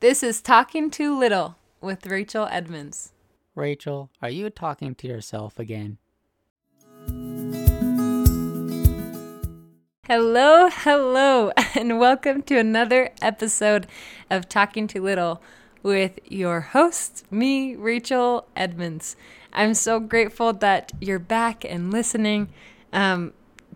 This is Talking Too Little with Rachel Edmunds. Rachel, are you talking to yourself again? Hello, hello, and welcome to another episode of Talking Too Little with your host, me, Rachel Edmunds. I'm so grateful that you're back and listening. Um,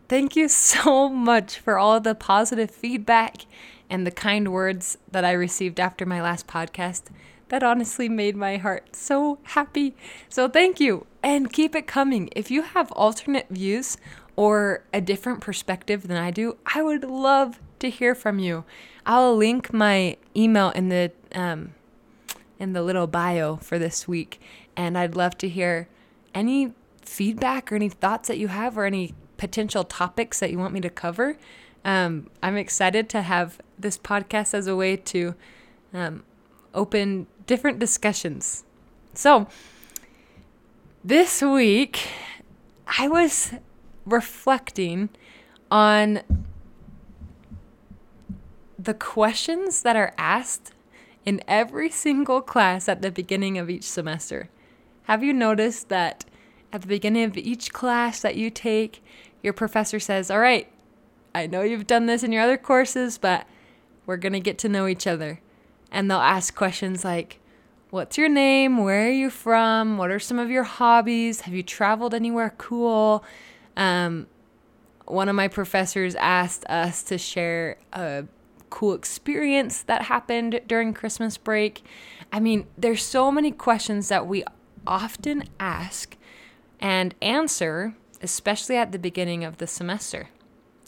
thank you so much for all the positive feedback and the kind words that I received after my last podcast. That honestly made my heart so happy. So thank you and keep it coming. If you have alternate views or a different perspective than I do, I would love to hear from you. I'll link my email in the um, in the little bio for this week, and I'd love to hear any feedback or any thoughts that you have or any potential topics that you want me to cover. Um, I'm excited to have this podcast as a way to um, open different discussions. So, this week, I was reflecting on the questions that are asked in every single class at the beginning of each semester. Have you noticed that at the beginning of each class that you take, your professor says, All right, I know you've done this in your other courses, but we're going to get to know each other. And they'll ask questions like, What's your name? Where are you from? What are some of your hobbies? Have you traveled anywhere cool? Um, one of my professors asked us to share a cool experience that happened during Christmas break. I mean, there's so many questions that we often ask and answer, especially at the beginning of the semester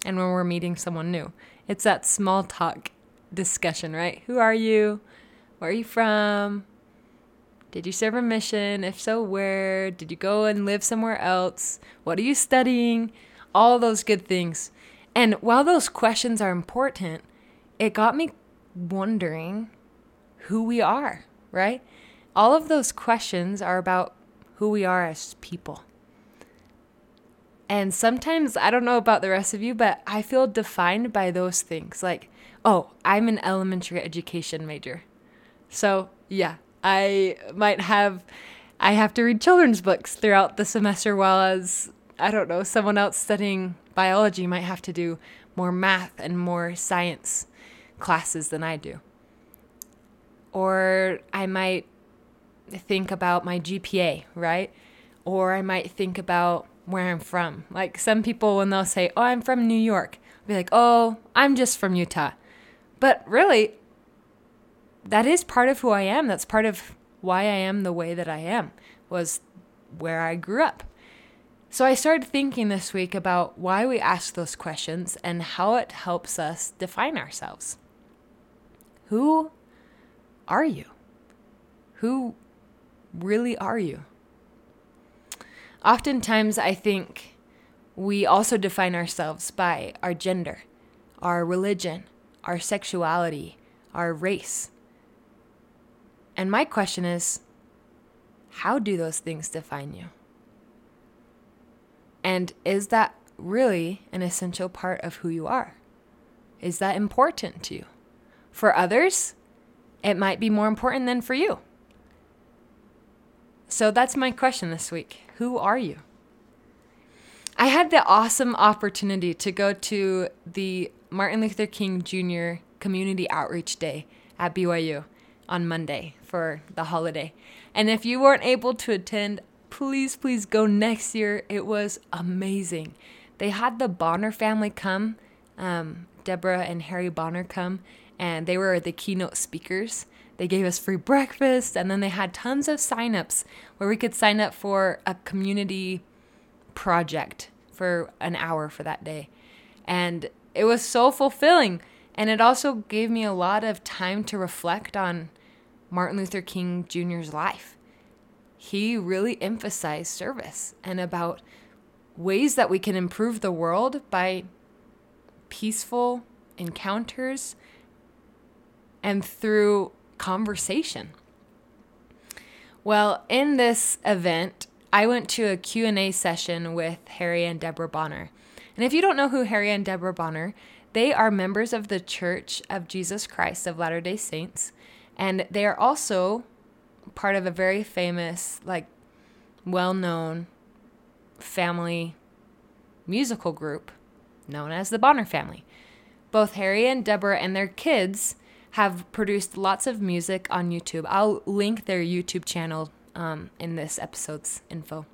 and when we're meeting someone new. It's that small talk discussion, right? Who are you? Where are you from? Did you serve a mission? If so, where? Did you go and live somewhere else? What are you studying? All those good things. And while those questions are important, it got me wondering who we are, right? All of those questions are about who we are as people. And sometimes, I don't know about the rest of you, but I feel defined by those things. Like, oh, I'm an elementary education major. So, yeah, I might have I have to read children's books throughout the semester while as I don't know, someone else studying biology might have to do more math and more science classes than I do. Or I might think about my GPA, right? Or I might think about where I'm from. Like some people, when they'll say, Oh, I'm from New York, I'll be like, Oh, I'm just from Utah. But really, that is part of who I am. That's part of why I am the way that I am, was where I grew up. So I started thinking this week about why we ask those questions and how it helps us define ourselves. Who are you? Who really are you? Oftentimes, I think we also define ourselves by our gender, our religion, our sexuality, our race. And my question is how do those things define you? And is that really an essential part of who you are? Is that important to you? For others, it might be more important than for you. So that's my question this week. Who are you? I had the awesome opportunity to go to the Martin Luther King Jr. Community Outreach Day at BYU on Monday for the holiday. And if you weren't able to attend, please, please go next year. It was amazing. They had the Bonner family come, um, Deborah and Harry Bonner come, and they were the keynote speakers. They gave us free breakfast, and then they had tons of signups where we could sign up for a community project for an hour for that day. And it was so fulfilling. And it also gave me a lot of time to reflect on Martin Luther King Jr.'s life. He really emphasized service and about ways that we can improve the world by peaceful encounters and through conversation. Well, in this event, I went to a Q&A session with Harry and Deborah Bonner. And if you don't know who Harry and Deborah Bonner, they are members of the Church of Jesus Christ of Latter-day Saints, And they are also part of a very famous, like, well known family musical group known as the Bonner family. Both Harry and Deborah and their kids have produced lots of music on YouTube. I'll link their YouTube channel um, in this episode's info.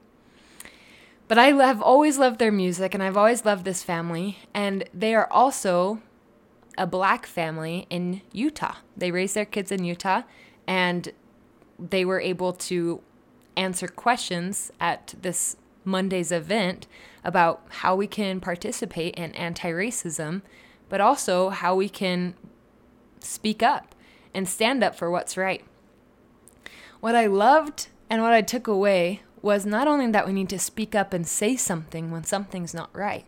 But I have always loved their music and I've always loved this family. And they are also a black family in Utah. They raised their kids in Utah and they were able to answer questions at this Monday's event about how we can participate in anti racism, but also how we can speak up and stand up for what's right. What I loved and what I took away was not only that we need to speak up and say something when something's not right,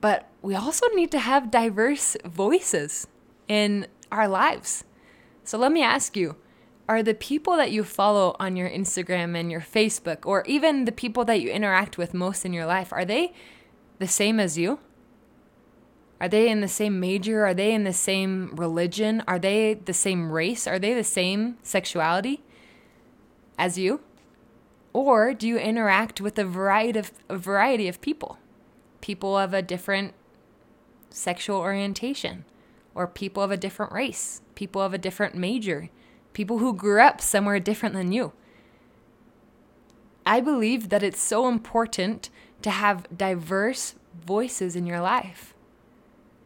but we also need to have diverse voices in our lives. So let me ask you are the people that you follow on your Instagram and your Facebook, or even the people that you interact with most in your life, are they the same as you? Are they in the same major? Are they in the same religion? Are they the same race? Are they the same sexuality as you? Or do you interact with a variety of a variety of people? People of a different sexual orientation, or people of a different race, people of a different major, people who grew up somewhere different than you. I believe that it's so important to have diverse voices in your life.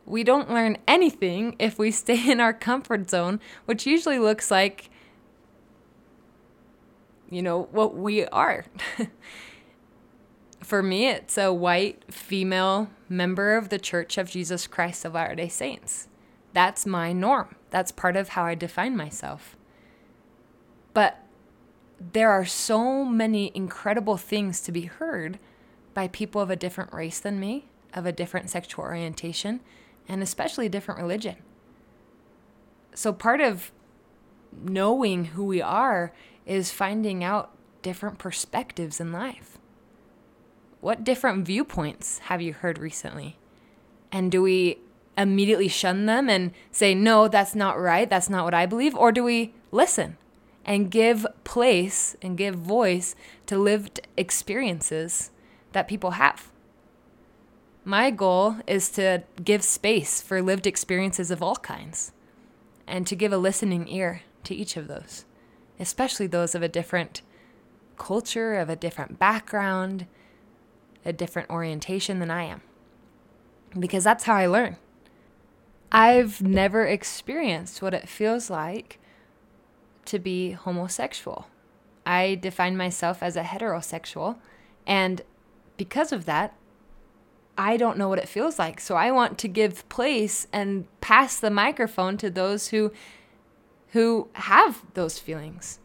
We don't learn anything if we stay in our comfort zone, which usually looks like, you know, what we are. For me, it's a white female member of the Church of Jesus Christ of Latter day Saints. That's my norm. That's part of how I define myself. But there are so many incredible things to be heard by people of a different race than me, of a different sexual orientation, and especially a different religion. So part of knowing who we are is finding out different perspectives in life. What different viewpoints have you heard recently? And do we immediately shun them and say, no, that's not right, that's not what I believe? Or do we listen and give place and give voice to lived experiences that people have. My goal is to give space for lived experiences of all kinds and to give a listening ear to each of those, especially those of a different culture, of a different background, a different orientation than I am. Because that's how I learn. I've never experienced what it feels like to be homosexual. I define myself as a heterosexual. And because of that, I don't know what it feels like. So I want to give place and pass the microphone to those who who have those feelings.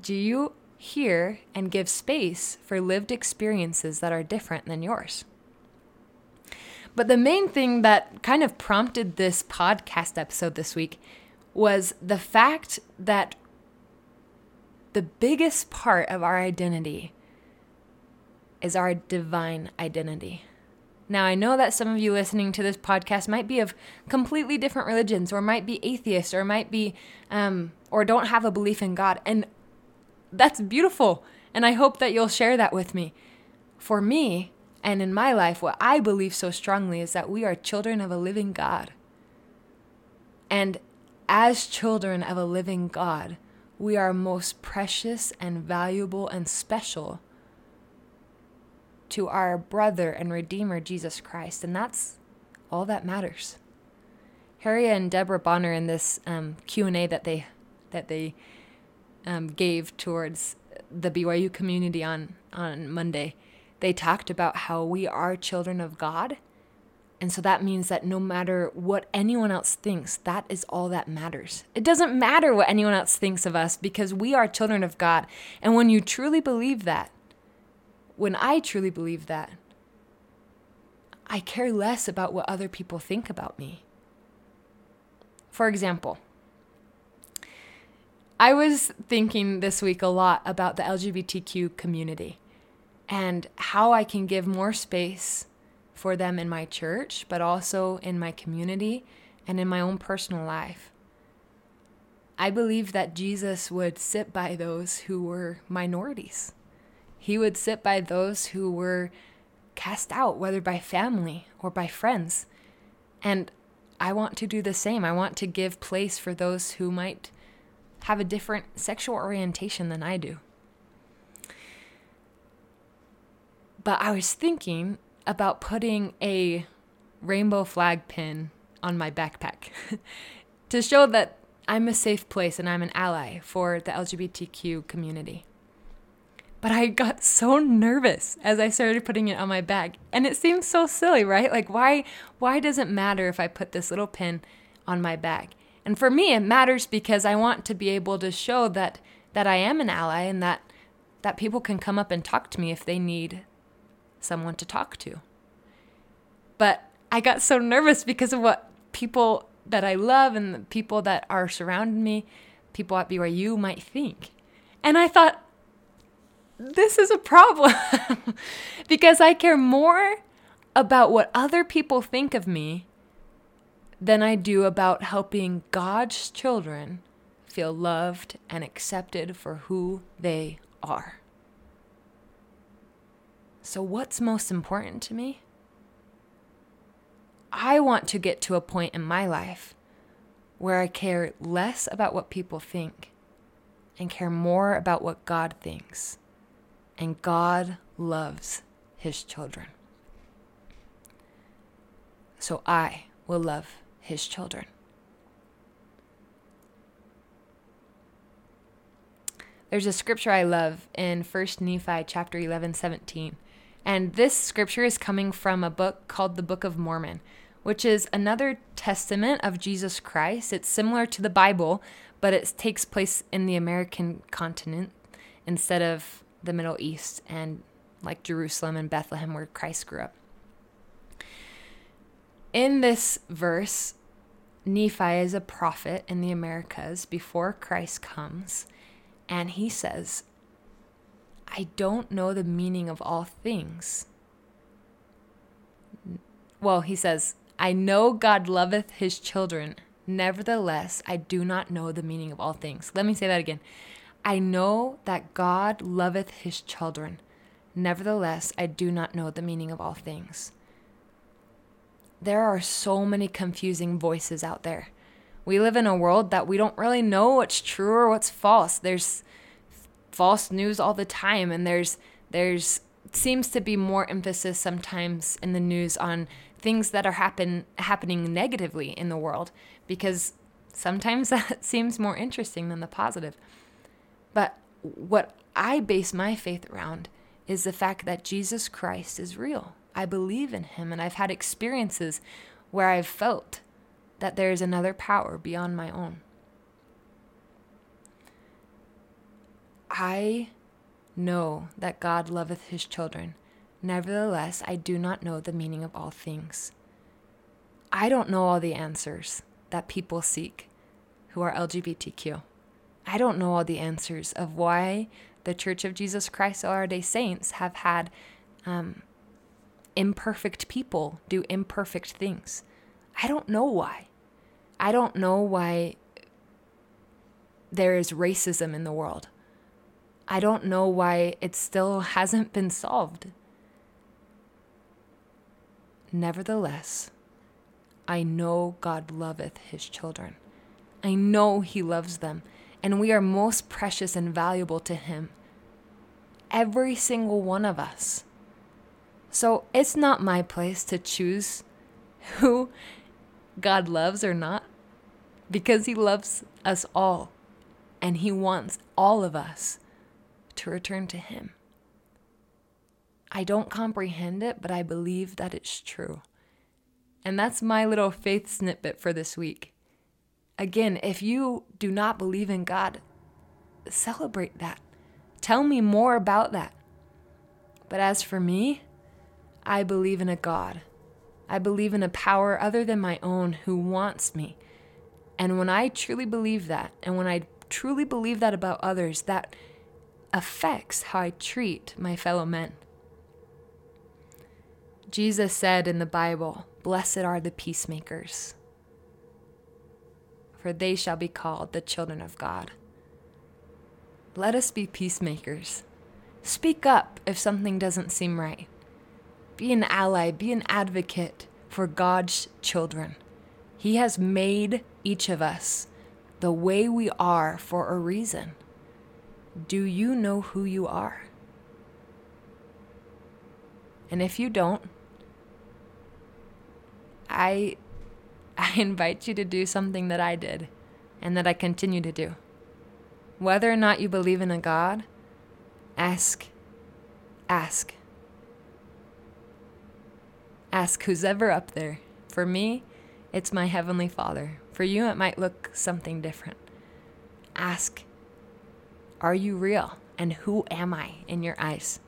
Do you hear and give space for lived experiences that are different than yours? But the main thing that kind of prompted this podcast episode this week was the fact that the biggest part of our identity is our divine identity. Now, I know that some of you listening to this podcast might be of completely different religions, or might be atheists, or might be, um, or don't have a belief in God. And that's beautiful. And I hope that you'll share that with me. For me, and in my life, what I believe so strongly is that we are children of a living God. And as children of a living God, we are most precious and valuable and special to our brother and redeemer Jesus Christ and that's all that matters. Harriet and Deborah Bonner in this um, Q and A that they that they um, gave towards the BYU community on on Monday, they talked about how we are children of God and so that means that no matter what anyone else thinks, that is all that matters. It doesn't matter what anyone else thinks of us because we are children of God. And when you truly believe that, when I truly believe that, I care less about what other people think about me. For example, I was thinking this week a lot about the LGBTQ community and how I can give more space for them in my church, but also in my community and in my own personal life. I believe that Jesus would sit by those who were minorities. He would sit by those who were cast out, whether by family or by friends. And I want to do the same. I want to give place for those who might have a different sexual orientation than I do. But I was thinking about putting a rainbow flag pin on my backpack to show that I'm a safe place and I'm an ally for the LGBTQ community. But I got so nervous as I started putting it on my bag. And it seems so silly, right? Like why why does it matter if I put this little pin on my bag? And for me it matters because I want to be able to show that that I am an ally and that that people can come up and talk to me if they need someone to talk to. But I got so nervous because of what people that I love and the people that are surrounding me, people at BYU might think. And I thought, this is a problem because I care more about what other people think of me than I do about helping God's children feel loved and accepted for who they are. So, what's most important to me? I want to get to a point in my life where I care less about what people think and care more about what God thinks. And God loves his children. So I will love his children. There's a scripture I love in 1 Nephi chapter 11, 17. And this scripture is coming from a book called the Book of Mormon, which is another testament of Jesus Christ. It's similar to the Bible, but it takes place in the American continent instead of the Middle East and like Jerusalem and Bethlehem where Christ grew up. In this verse, Nephi is a prophet in the Americas before Christ comes, and he says, I don't know the meaning of all things. Well, he says, I know God loveth his children. Nevertheless, I do not know the meaning of all things. Let me say that again. I know that God loveth his children. Nevertheless, I do not know the meaning of all things. There are so many confusing voices out there. We live in a world that we don't really know what's true or what's false. There's false news all the time and there's there's seems to be more emphasis sometimes in the news on things that are happen happening negatively in the world because sometimes that seems more interesting than the positive. But what I base my faith around is the fact that Jesus Christ is real. I believe in him and I've had experiences where I've felt that there is another power beyond my own. I know that God loveth his children Nevertheless, I do not know the meaning of all things. I don't know all the answers that people seek who are LGBTQ. I don't know all the answers of why the Church of Jesus Christ of Latter day Saints have had um, imperfect people do imperfect things. I don't know why. I don't know why there is racism in the world. I don't know why it still hasn't been solved. Nevertheless, I know God loveth his children. I know he loves them, and we are most precious and valuable to him. Every single one of us. So it's not my place to choose who God loves or not, because he loves us all, and he wants all of us to return to him. I don't comprehend it, but I believe that it's true. And that's my little faith snippet for this week. Again, if you do not believe in God, celebrate that. Tell me more about that. But as for me, I believe in a God. I believe in a power other than my own who wants me. And when I truly believe that, and when I truly believe that about others, that affects how I treat my fellow men. Jesus said in the Bible, Blessed are the peacemakers, for they shall be called the children of God. Let us be peacemakers. Speak up if something doesn't seem right. Be an ally, be an advocate for God's children. He has made each of us the way we are for a reason. Do you know who you are? And if you don't, I I invite you to do something that I did and that I continue to do. Whether or not you believe in a God, ask ask ask who's ever up there. For me, it's my heavenly Father. For you it might look something different. Ask are you real? And who am I in your eyes?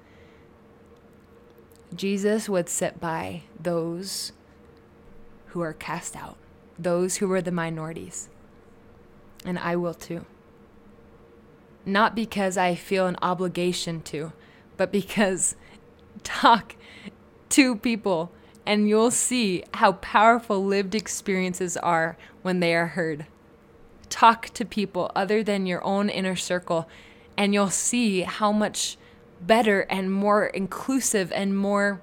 Jesus would sit by those who are cast out, those who are the minorities. And I will too. Not because I feel an obligation to, but because talk to people and you'll see how powerful lived experiences are when they are heard. Talk to people other than your own inner circle, and you'll see how much better and more inclusive and more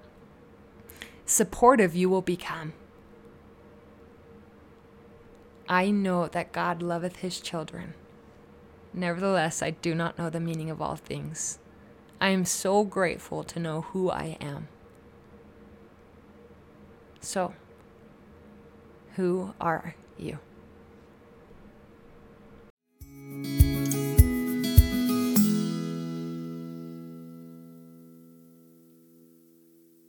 supportive you will become. I know that God loveth his children. Nevertheless, I do not know the meaning of all things. I am so grateful to know who I am. So, who are you?